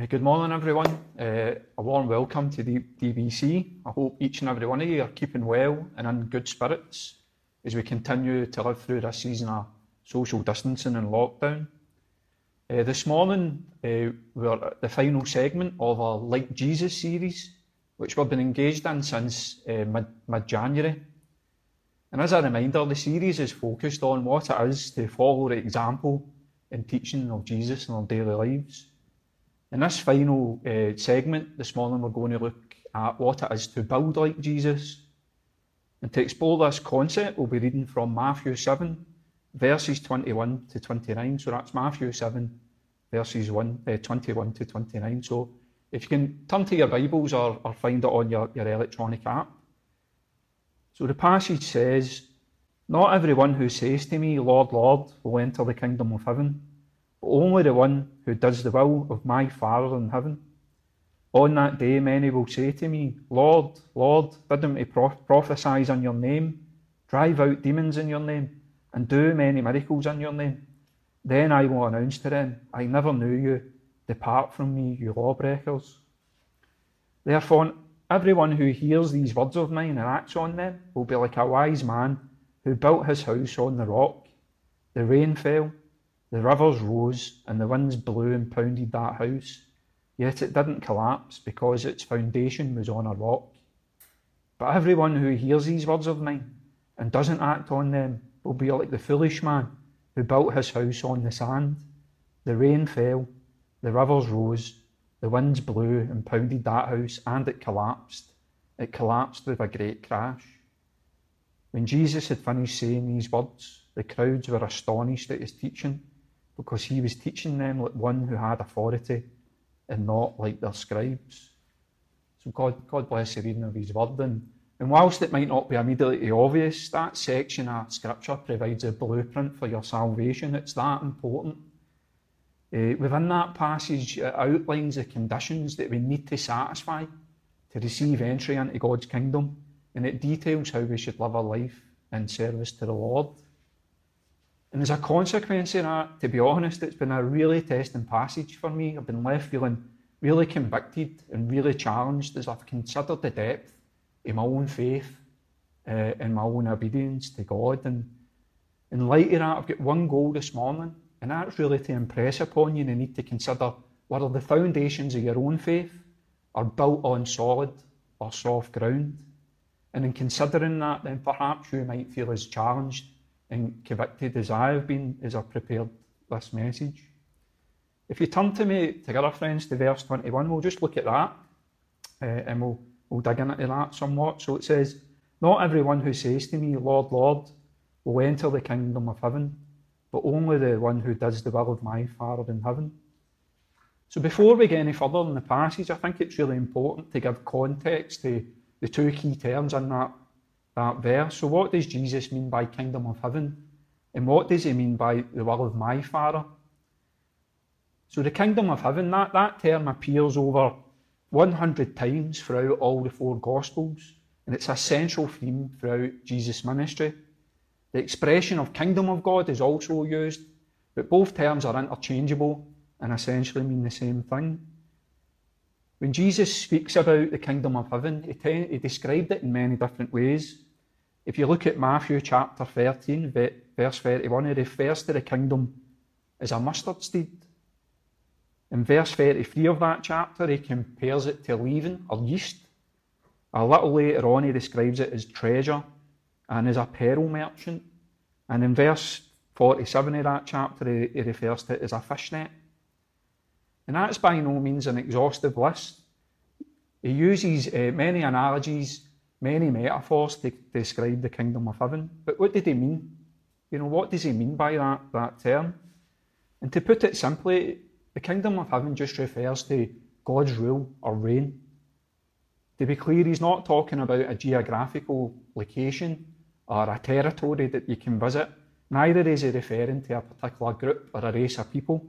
Uh, Good morning, everyone. Uh, a warm welcome to the DBC. I hope each and every one of you are keeping well and in good spirits as we continue to live through this season of social distancing and lockdown. Uh, this morning, we're at the final segment of our Like Jesus series, which we've been engaged in since mid, mid-January. And as a reminder, the series is focused on what it is to follow the example and teaching of Jesus in our daily lives. In this final uh, segment this morning, we're going to look at what it is to build like Jesus. And to explore this concept, we'll be reading from Matthew 7, verses 21 to 29. So that's Matthew 7, verses 1, uh, 21 to 29. So if you can turn to your Bibles or, or find it on your, your electronic app. So the passage says, Not everyone who says to me, Lord, Lord, will enter the kingdom of heaven only the one who does the will of my Father in heaven. On that day, many will say to me, Lord, Lord, didn't we pro- prophesy in your name, drive out demons in your name, and do many miracles in your name? Then I will announce to them, I never knew you. Depart from me, you lawbreakers. Therefore, everyone who hears these words of mine and acts on them will be like a wise man who built his house on the rock. The rain fell the rivers rose and the winds blew and pounded that house, yet it didn't collapse because its foundation was on a rock. But everyone who hears these words of mine and doesn't act on them will be like the foolish man who built his house on the sand. The rain fell, the rivers rose, the winds blew and pounded that house, and it collapsed. It collapsed with a great crash. When Jesus had finished saying these words, the crowds were astonished at his teaching because he was teaching them like one who had authority and not like their scribes. So God, God bless the reading of his word. And, and whilst it might not be immediately obvious, that section of scripture provides a blueprint for your salvation. It's that important. Uh, within that passage, it outlines the conditions that we need to satisfy to receive entry into God's kingdom, and it details how we should live our life in service to the Lord. And as a consequence of that, to be honest, it's been a really testing passage for me. I've been left feeling really convicted and really challenged as I've considered the depth of my own faith uh, and my own obedience to God. And in light of that, I've got one goal this morning, and that's really to impress upon you the need to consider whether the foundations of your own faith are built on solid or soft ground. And in considering that, then perhaps you might feel as challenged and convicted as I have been as I prepared this message. If you turn to me together, friends, to verse 21, we'll just look at that uh, and we'll, we'll dig into that somewhat. So it says, Not everyone who says to me, Lord, Lord, will enter the kingdom of heaven, but only the one who does the will of my Father in heaven. So before we get any further in the passage, I think it's really important to give context to the two key terms in that that verse. So, what does Jesus mean by kingdom of heaven? And what does he mean by the will of my Father? So, the kingdom of heaven, that, that term appears over 100 times throughout all the four Gospels, and it's a central theme throughout Jesus' ministry. The expression of kingdom of God is also used, but both terms are interchangeable and essentially mean the same thing. When Jesus speaks about the kingdom of heaven, he, te- he described it in many different ways. If you look at Matthew chapter 13, verse 31, he refers to the kingdom as a mustard seed. In verse 33 of that chapter, he compares it to leaven or yeast. A little later on, he describes it as treasure and as a pearl merchant. And in verse 47 of that chapter, he, he refers to it as a fishnet. And that's by no means an exhaustive list. He uses uh, many analogies, many metaphors to describe the kingdom of heaven. But what did he mean? You know, what does he mean by that, that term? And to put it simply, the kingdom of heaven just refers to God's rule or reign. To be clear, he's not talking about a geographical location or a territory that you can visit. Neither is he referring to a particular group or a race of people.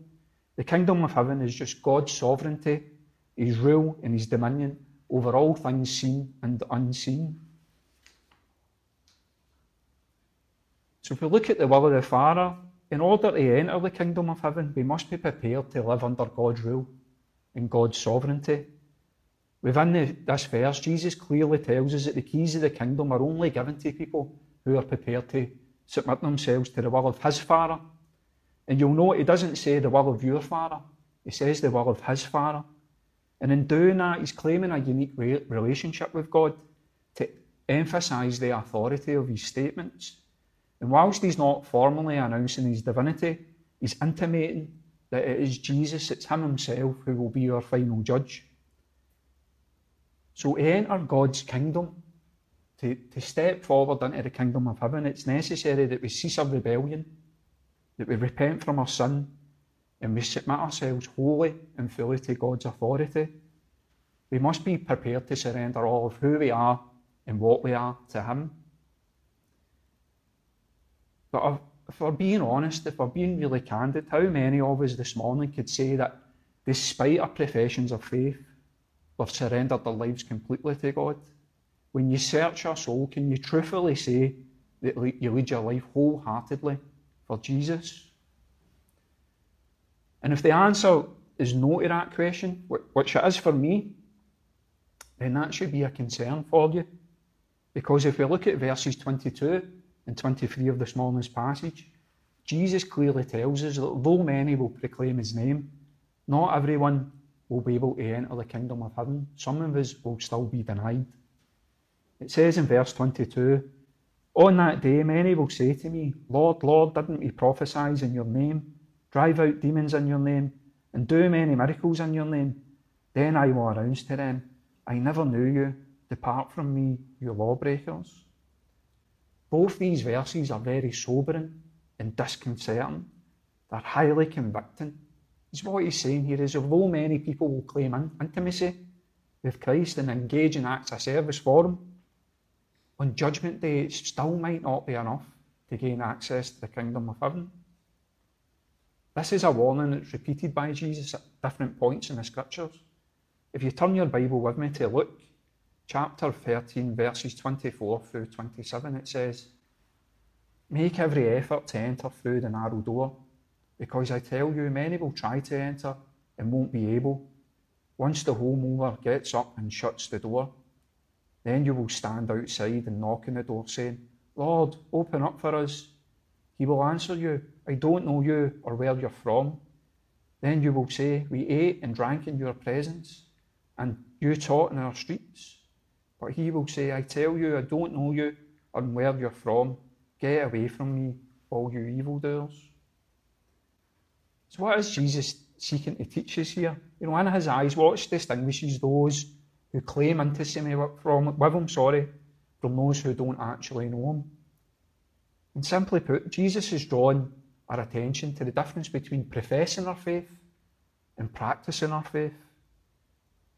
The kingdom of heaven is just God's sovereignty, his rule and his dominion over all things seen and unseen. So if we look at the will of the Father, in order to enter the kingdom of heaven, we must be prepared to live under God's rule. and God's sovereignty. Within the, this verse, Jesus clearly tells us that the keys of the kingdom are only given to people who are prepared to submit themselves to the will of His Father. And you'll note He doesn't say the will of your Father, He says the will of His Father. And in doing that, He's claiming a unique relationship with God to emphasise the authority of His statements. And whilst He's not formally announcing His divinity, He's intimating that it is Jesus, it's Him Himself who will be our final judge. So to enter God's kingdom, to, to step forward into the kingdom of heaven, it's necessary that we cease our rebellion, that we repent from our sin, and we submit ourselves wholly and fully to God's authority. We must be prepared to surrender all of who we are and what we are to Him. But if we're being honest, if we're being really candid, how many of us this morning could say that despite our professions of faith, we've surrendered our lives completely to God? When you search your soul, can you truthfully say that you lead your life wholeheartedly for Jesus? And if the answer is no to that question, which it is for me, then that should be a concern for you. Because if we look at verses 22 and 23 of this morning's passage, Jesus clearly tells us that though many will proclaim his name, not everyone will be able to enter the kingdom of heaven. Some of us will still be denied. It says in verse 22 On that day, many will say to me, Lord, Lord, didn't we prophesy in your name, drive out demons in your name, and do many miracles in your name? Then I will announce to them, I never knew you. Depart from me, you lawbreakers. Both these verses are very sobering and disconcerting. They're highly convicting. Is what he's saying here is although many people will claim intimacy with Christ and engage in acts of service for him, on judgment day it still might not be enough to gain access to the kingdom of heaven. This is a warning that's repeated by Jesus at different points in the scriptures. If you turn your Bible with me to Luke chapter 13, verses 24 through 27, it says, Make every effort to enter through the narrow door, because I tell you, many will try to enter and won't be able. Once the homeowner gets up and shuts the door, then you will stand outside and knock on the door, saying, Lord, open up for us. He will answer you, I don't know you or where you're from. Then you will say, We ate and drank in your presence, and you taught in our streets. But he will say, I tell you, I don't know you or where you're from. Get away from me, all you evildoers. So, what is Jesus seeking to teach us here? You know, in his eyes, what distinguishes those who claim intimacy from, with him, sorry, from those who don't actually know him? And simply put, Jesus is drawing our attention to the difference between professing our faith and practicing our faith.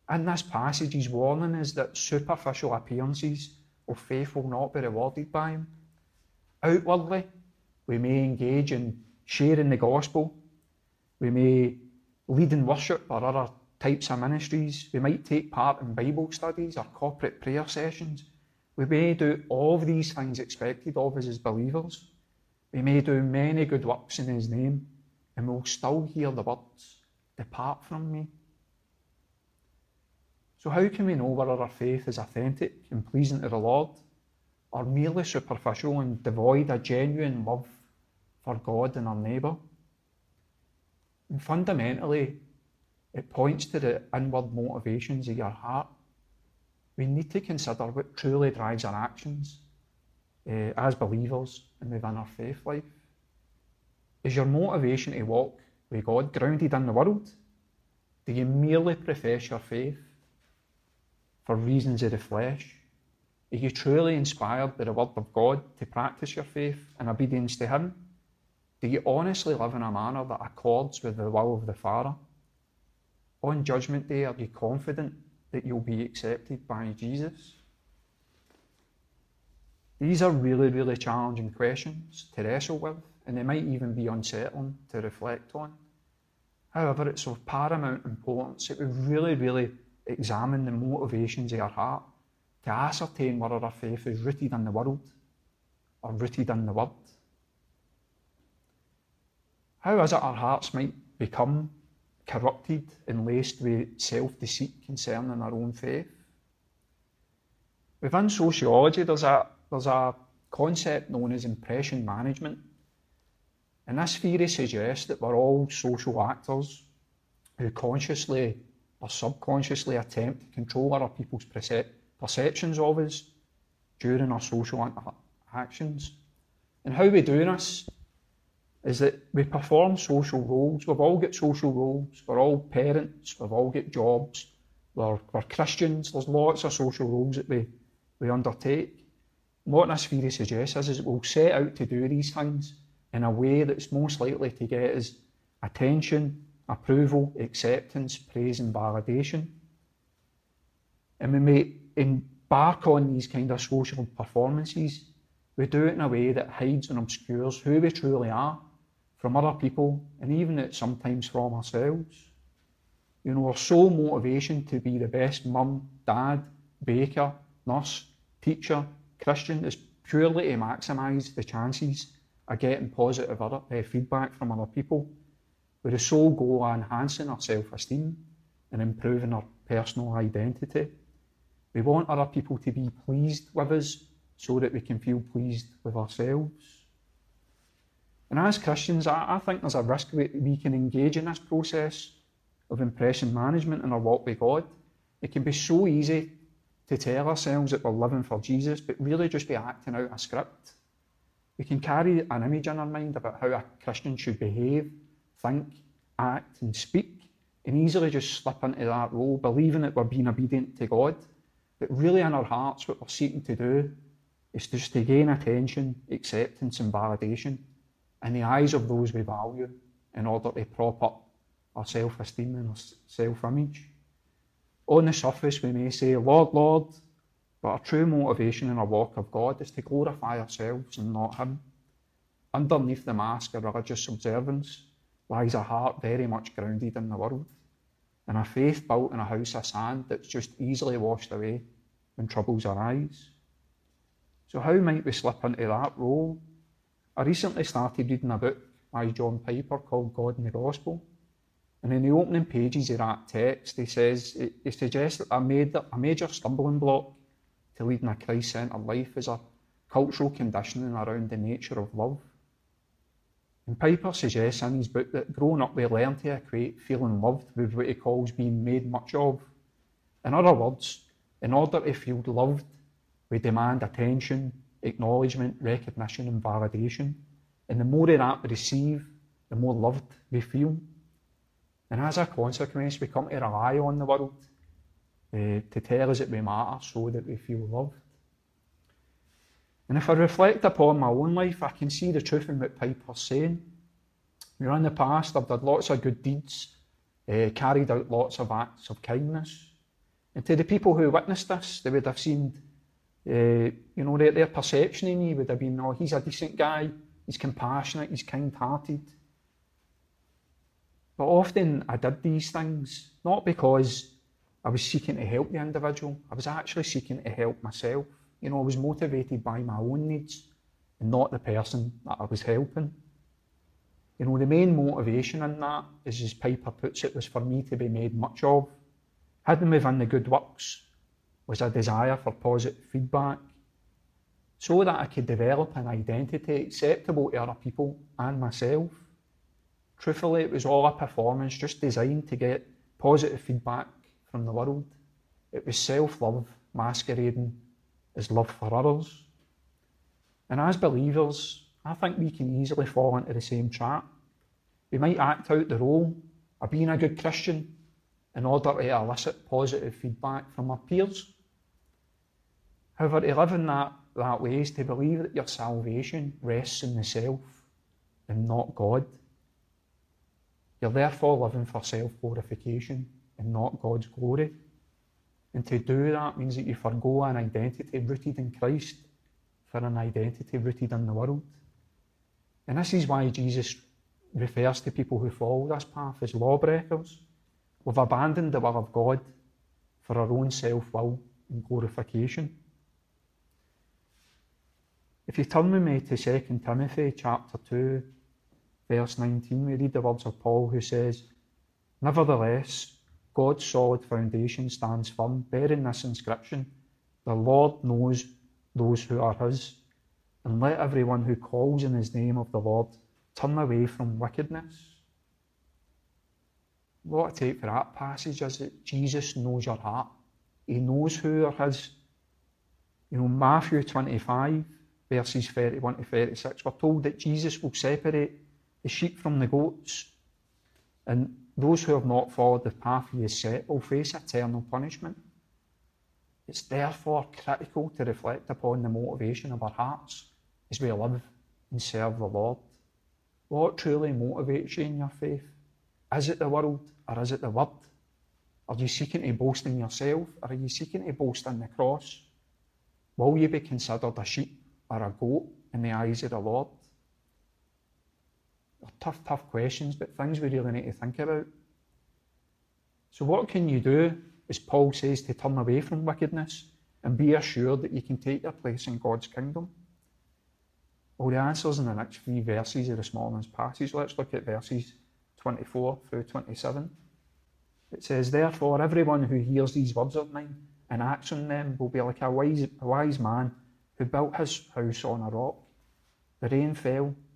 In this passage, he's warning us that superficial appearances of faith will not be rewarded by him. Outwardly, we may engage in sharing the gospel, we may lead in worship or other types of ministries, we might take part in Bible studies or corporate prayer sessions. We may do all these things expected of us as believers. We may do many good works in His name, and we'll still hear the words, Depart from me. So, how can we know whether our faith is authentic and pleasing to the Lord? or merely superficial and devoid of genuine love for God and our neighbour. And fundamentally, it points to the inward motivations of your heart. We need to consider what truly drives our actions uh, as believers and within our faith life. Is your motivation to walk with God grounded in the world? Do you merely profess your faith for reasons of the flesh? Are you truly inspired by the Word of God to practice your faith and obedience to Him? Do you honestly live in a manner that accords with the will of the Father? On Judgment Day, are you confident that you'll be accepted by Jesus? These are really, really challenging questions to wrestle with, and they might even be unsettling to reflect on. However, it's of paramount importance that we really, really examine the motivations of our heart to ascertain whether our faith is rooted in the world or rooted in the Word. How is it our hearts might become corrupted and laced with self deceit concerning our own faith. Within sociology, there's a, there's a concept known as impression management. And this theory suggests that we're all social actors who consciously or subconsciously attempt to control other people's percep- perceptions of us during our social interactions. And how we do this is that we perform social roles. We've all got social roles. We're all parents. We've all got jobs. We're, we're Christians. There's lots of social roles that we, we undertake. What this theory suggests is, is we'll set out to do these things in a way that's most likely to get us attention, approval, acceptance, praise, and validation. And we may embark on these kind of social performances. We do it in a way that hides and obscures who we truly are from other people and even at sometimes from ourselves. You know, our sole motivation to be the best mum, dad, baker, nurse, teacher, Christian is purely to maximise the chances of getting positive other, uh, feedback from other people, with the sole goal of enhancing our self esteem and improving our personal identity. We want other people to be pleased with us so that we can feel pleased with ourselves. And as Christians, I, I think there's a risk we, we can engage in this process of impression management in our walk with God. It can be so easy to tell ourselves that we're living for Jesus, but really just be acting out a script. We can carry an image in our mind about how a Christian should behave, think, act, and speak, and easily just slip into that role, believing that we're being obedient to God. But really, in our hearts, what we're seeking to do is just to gain attention, acceptance, and validation in the eyes of those we value in order to prop up our self esteem and our self image. On the surface, we may say, Lord, Lord, but our true motivation in our walk of God is to glorify ourselves and not Him. Underneath the mask of religious observance lies a heart very much grounded in the world, and a faith built in a house of sand that's just easily washed away when troubles arise. So, how might we slip into that role I recently started reading a book by John Piper called God and the Gospel. And in the opening pages of that text, he says, he suggests that a major, a major stumbling block to leading a Christ centered life is a cultural conditioning around the nature of love. And Piper suggests in his book that growing up we learn to equate feeling loved with what he calls being made much of. In other words, in order to feel loved, we demand attention, acknowledgement, recognition, and validation. And the more of that we receive, the more loved we feel. And as a consequence, we come to rely on the world uh, to tell us that we matter so that we feel loved. And if I reflect upon my own life, I can see the truth in what Piper's saying. You know, in the past, I've done lots of good deeds, uh, carried out lots of acts of kindness. And to the people who witnessed this, they would have seemed uh, you know, their, their perception of me would have been, oh, he's a decent guy, he's compassionate, he's kind-hearted. But often I did these things not because I was seeking to help the individual, I was actually seeking to help myself. You know, I was motivated by my own needs and not the person that I was helping. You know, the main motivation in that, is, as Piper puts it, was for me to be made much of, hidden within the good works was a desire for positive feedback so that I could develop an identity acceptable to other people and myself. Truthfully, it was all a performance just designed to get positive feedback from the world. It was self love masquerading as love for others. And as believers, I think we can easily fall into the same trap. We might act out the role of being a good Christian in order to elicit positive feedback from our peers. However, to live in that, that way is to believe that your salvation rests in the self and not God. You're therefore living for self glorification and not God's glory. And to do that means that you forego an identity rooted in Christ for an identity rooted in the world. And this is why Jesus refers to people who follow this path as lawbreakers. We've abandoned the will of God for our own self will and glorification. If you turn with me to 2 Timothy chapter 2, verse 19, we read the words of Paul who says, Nevertheless, God's solid foundation stands firm, bearing this inscription The Lord knows those who are his, and let everyone who calls in his name of the Lord turn away from wickedness. What I take for that passage is that Jesus knows your heart. He knows who are his. You know, Matthew 25, verses 31 to 36, we're told that Jesus will separate the sheep from the goats. And those who have not followed the path he has set will face eternal punishment. It's therefore critical to reflect upon the motivation of our hearts as we live and serve the Lord. What truly motivates you in your faith? Is it the world or is it the Word? Are you seeking to boast in yourself or are you seeking to boast in the cross? Will you be considered a sheep or a goat in the eyes of the Lord? Tough, tough questions, but things we really need to think about. So, what can you do, as Paul says, to turn away from wickedness and be assured that you can take your place in God's kingdom? Well, the answer's in the next three verses of this morning's passage. Let's look at verses 24 through 27. It says, Therefore, everyone who hears these words of mine and acts on them will be like a wise, a wise man who built his house on a rock. The rain fell,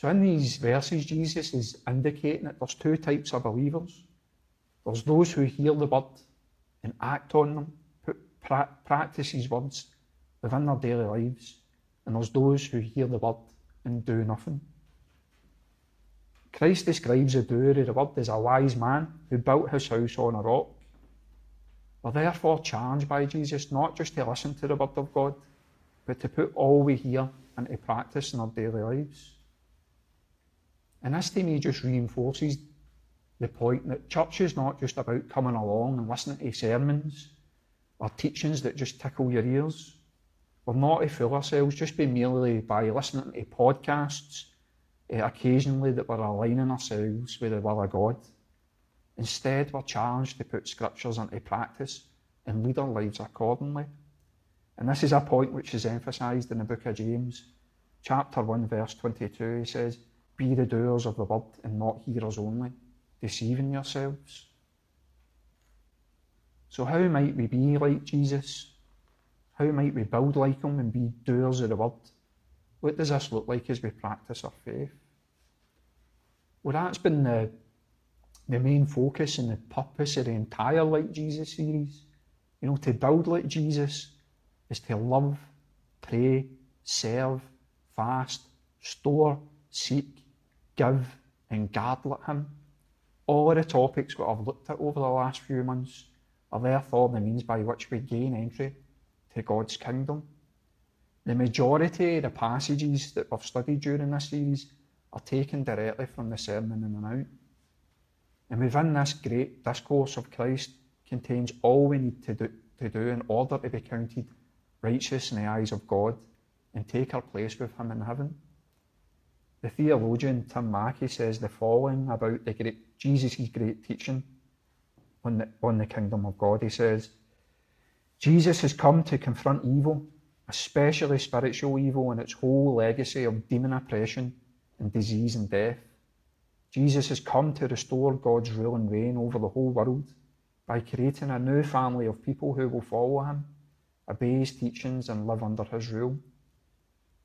So, in these verses, Jesus is indicating that there's two types of believers. There's those who hear the word and act on them, pra- practice these words within their daily lives, and there's those who hear the word and do nothing. Christ describes the doer of the word as a wise man who built his house on a rock. We're therefore challenged by Jesus not just to listen to the word of God, but to put all we hear into practice in our daily lives. And this to me just reinforces the point that church is not just about coming along and listening to sermons or teachings that just tickle your ears. We're not to fool ourselves just by merely by listening to podcasts uh, occasionally that we're aligning ourselves with the will of God. Instead, we're challenged to put scriptures into practice and lead our lives accordingly. And this is a point which is emphasised in the book of James, chapter 1, verse 22. He says, Be the doers of the word and not hearers only, deceiving yourselves. So, how might we be like Jesus? How might we build like him and be doers of the word? What does this look like as we practice our faith? Well, that's been the, the main focus and the purpose of the entire Like Jesus series. You know, to build like Jesus is to love, pray, serve, fast, store, seek, give, and guard like Him. All of the topics that I've looked at over the last few months are therefore the means by which we gain entry to God's kingdom. The majority of the passages that we've studied during this series are taken directly from the Sermon on the Mount. And within this great discourse of Christ contains all we need to do, to do in order to be counted righteous in the eyes of God and take our place with Him in heaven. The theologian Tim Mackie says the following about the great, Jesus' great teaching on the, on the kingdom of God. He says, Jesus has come to confront evil especially spiritual evil and its whole legacy of demon oppression and disease and death. Jesus has come to restore God's rule and reign over the whole world by creating a new family of people who will follow him, obey his teachings, and live under his rule.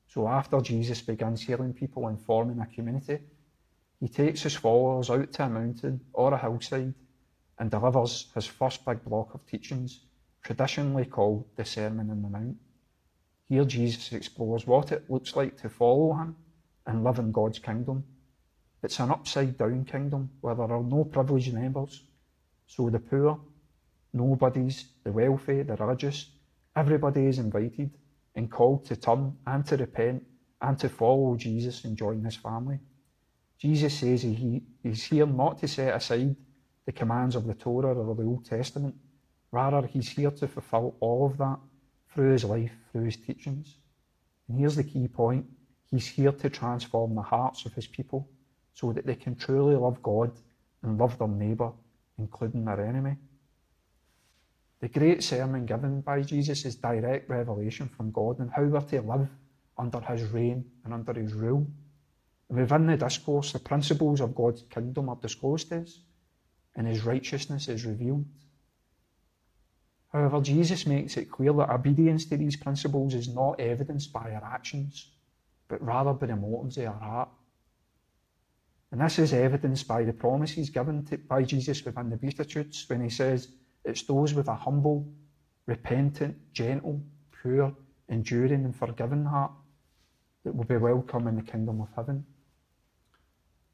So after Jesus begins healing people and forming a community, he takes his followers out to a mountain or a hillside and delivers his first big block of teachings, traditionally called the Sermon on the Mount. Here, Jesus explores what it looks like to follow him and live in God's kingdom. It's an upside down kingdom where there are no privileged members. So the poor, nobodies, the wealthy, the religious, everybody is invited and called to turn and to repent and to follow Jesus and join his family. Jesus says he, he's here not to set aside the commands of the Torah or the Old Testament, Rather, he's here to fulfill all of that through his life, through his teachings. And here's the key point He's here to transform the hearts of his people so that they can truly love God and love their neighbour, including their enemy. The great sermon given by Jesus is direct revelation from God and how we're to live under his reign and under his rule. And within the discourse, the principles of God's kingdom are disclosed to us, and his righteousness is revealed. However, Jesus makes it clear that obedience to these principles is not evidenced by our actions, but rather by the motives of our heart. And this is evidenced by the promises given to, by Jesus within the Beatitudes when he says, It's those with a humble, repentant, gentle, pure, enduring, and forgiving heart that will be welcome in the kingdom of heaven.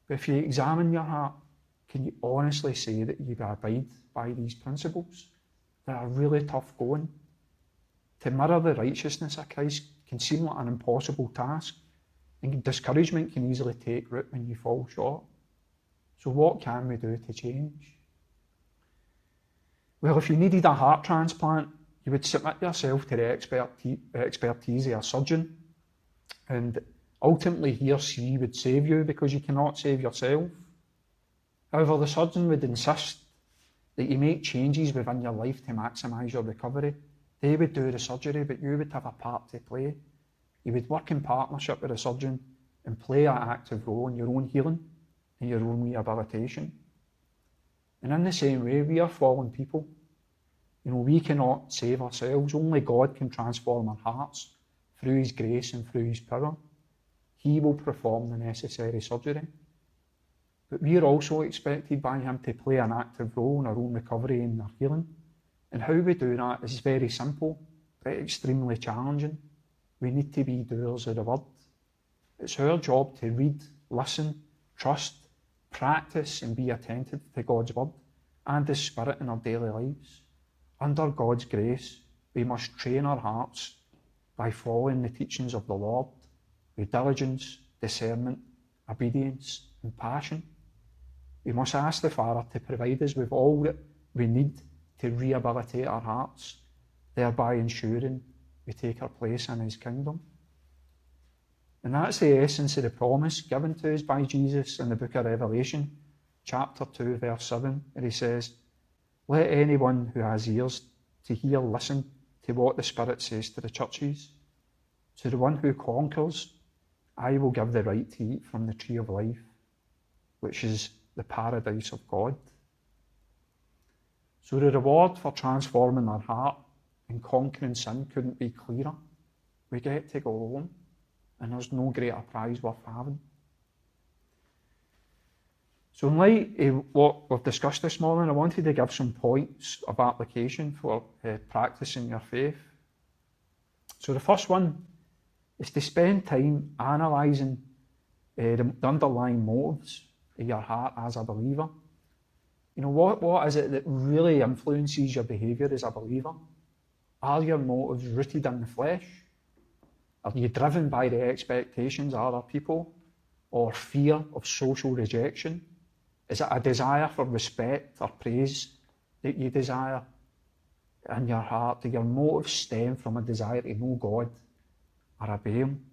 But if you examine your heart, can you honestly say that you abide by these principles that are really tough going? To mirror the righteousness of Christ can seem like an impossible task, and discouragement can easily take root when you fall short. So, what can we do to change? Well, if you needed a heart transplant, you would submit yourself to the expertise of a surgeon, and ultimately he or she would save you because you cannot save yourself. However, the surgeon would insist that you make changes within your life to maximise your recovery. They would do the surgery, but you would have a part to play. You would work in partnership with a surgeon and play an active role in your own healing and your own rehabilitation. And in the same way, we are fallen people. You know, we cannot save ourselves. Only God can transform our hearts through His grace and through His power. He will perform the necessary surgery. But we are also expected by Him to play an active role in our own recovery and our healing. And how we do that is very simple, but extremely challenging. We need to be doers of the word. It's our job to read, listen, trust, practice, and be attentive to God's word and His Spirit in our daily lives. Under God's grace, we must train our hearts by following the teachings of the Lord with diligence, discernment, obedience, and passion. We must ask the Father to provide us with all that we need to rehabilitate our hearts, thereby ensuring we take our place in his kingdom. And that's the essence of the promise given to us by Jesus in the book of Revelation, chapter 2, verse 7, where he says, Let anyone who has ears to hear listen to what the Spirit says to the churches. To the one who conquers, I will give the right to eat from the tree of life, which is the paradise of God. So the reward for transforming our heart and conquering sin couldn't be clearer. We get to go home, and there's no greater prize worth having. So, in light of what we've discussed this morning, I wanted to give some points of application for uh, practicing your faith. So, the first one is to spend time analysing uh, the, underlying motives of your heart as a believer. You know, what, what is it that really influences your behaviour as a believer? Are your motives rooted in the flesh? Are you driven by the expectations of other people or fear of social rejection? Is it a desire for respect or praise that you desire in your heart? Do your motives stem from a desire to know God or obey Him?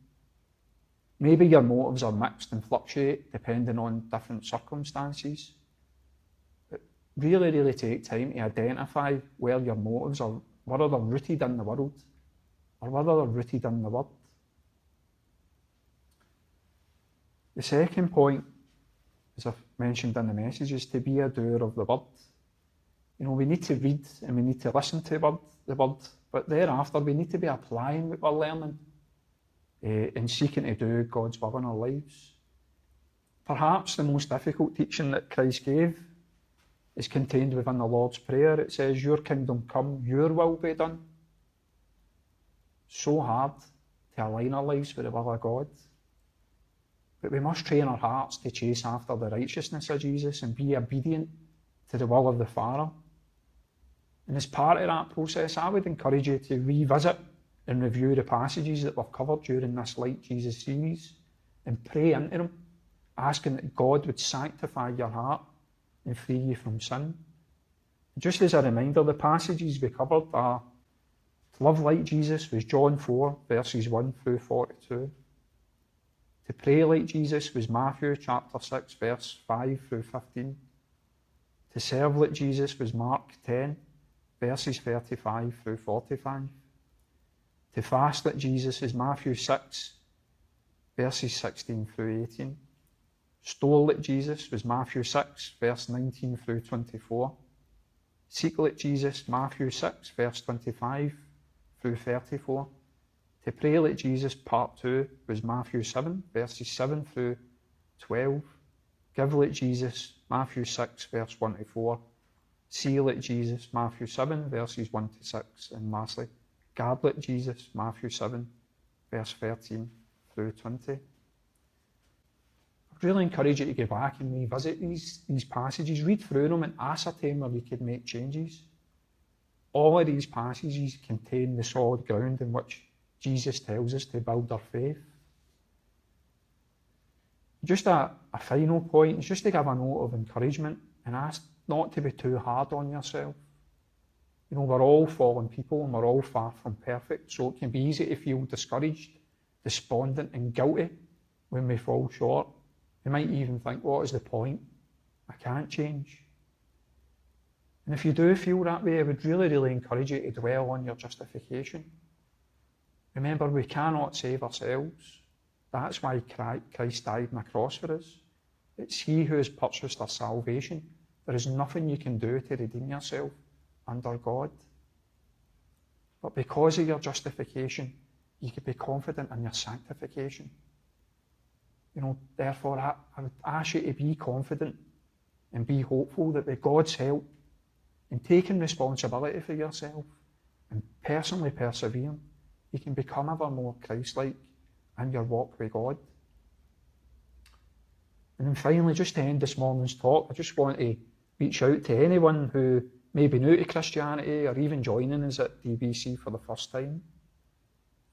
Maybe your motives are mixed and fluctuate depending on different circumstances. But really, really take time to identify where your motives are whether they're rooted in the world or whether they're rooted in the Word. The second point, as I've mentioned in the message, is to be a doer of the Word. You know, we need to read and we need to listen to the Word, but thereafter we need to be applying what we're learning uh, and seeking to do God's will in our lives. Perhaps the most difficult teaching that Christ gave is contained within the Lord's Prayer. It says, Your kingdom come, your will be done. So hard to align our lives with the will of God. But we must train our hearts to chase after the righteousness of Jesus and be obedient to the will of the Father. And as part of that process, I would encourage you to revisit and review the passages that we've covered during this Like Jesus series and pray into them, asking that God would sanctify your heart and free you from sin. Just as a reminder, the passages we covered are love like Jesus was John 4, verses 1 through 42. To pray like Jesus was Matthew chapter 6, verse 5 through 15. To serve like Jesus was Mark 10, verses 35 through 45. To fast like Jesus is Matthew 6, verses 16 through 18. Stole like Jesus was Matthew 6, verse 19 through 24. Seek like Jesus, Matthew 6, verse 25 through 34. To pray like Jesus, part 2, was Matthew 7, verses 7 through 12. Give like Jesus, Matthew 6, verse 1 to 4. See like Jesus, Matthew 7, verses 1 to 6. And lastly, guard like Jesus, Matthew 7, verse 13 through 20. I'd really encourage you to go back and revisit these, these passages, read through them and ascertain where you could make changes. All of these passages contain the solid ground in which Jesus tells us to build our faith. Just a, a final point, just to give a note of encouragement and ask not to be too hard on yourself. You know, we're all fallen people and we're all far from perfect, so it can be easy to feel discouraged, despondent, and guilty when we fall short. You might even think, what is the point? I can't change. And if you do feel that way, I would really, really encourage you to dwell on your justification. Remember, we cannot save ourselves. That's why Christ died on the cross for us. It's He who has purchased our salvation. There is nothing you can do to redeem yourself under God. But because of your justification, you can be confident in your sanctification. You know, therefore, I, I would ask you to be confident and be hopeful that with God's help, in taking responsibility for yourself and personally persevering, you can become ever more Christ-like in your walk with God. And then finally, just to end this morning's talk, I just want to reach out to anyone who may be new to Christianity or even joining us at DBC for the first time.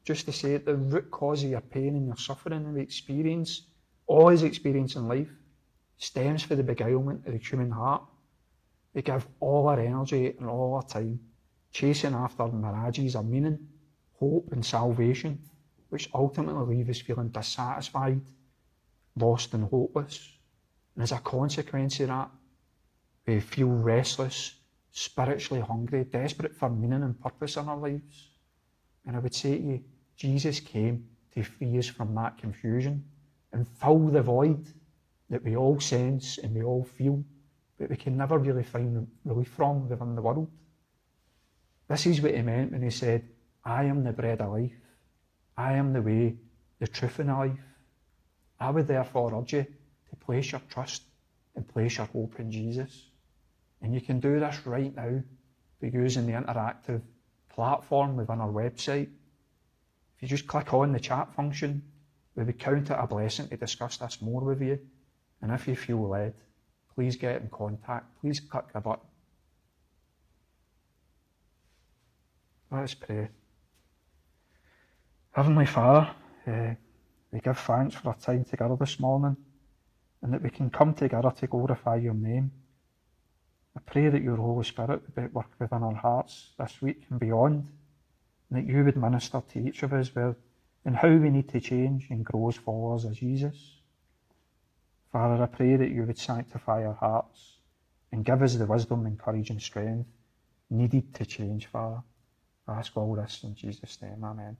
Just to say the root cause of your pain and your suffering and the experience, all his experience in life, stems from the beguilement of the human heart we give all our energy and all our time chasing after mirages of meaning, hope, and salvation, which ultimately leave us feeling dissatisfied, lost, and hopeless. And as a consequence of that, we feel restless, spiritually hungry, desperate for meaning and purpose in our lives. And I would say to you, Jesus came to free us from that confusion and fill the void that we all sense and we all feel but we can never really find relief from within the world. This is what he meant when he said, I am the bread of life. I am the way, the truth, and the life. I would therefore urge you to place your trust and place your hope in Jesus. And you can do this right now by using the interactive platform within our website. If you just click on the chat function, we would count it a blessing to discuss this more with you. And if you feel led, please get in contact. Please click the button. Let's pray. Heavenly Father, uh, we give thanks for our time together this morning and that we can come together to glorify your name. I pray that your Holy Spirit would be work within our hearts this week and beyond, and that you would minister to each of us with and how we need to change and grow as followers of Jesus. Father, I pray that you would sanctify our hearts and give us the wisdom and courage and strength needed to change, Father. I ask all this in Jesus' name. Amen.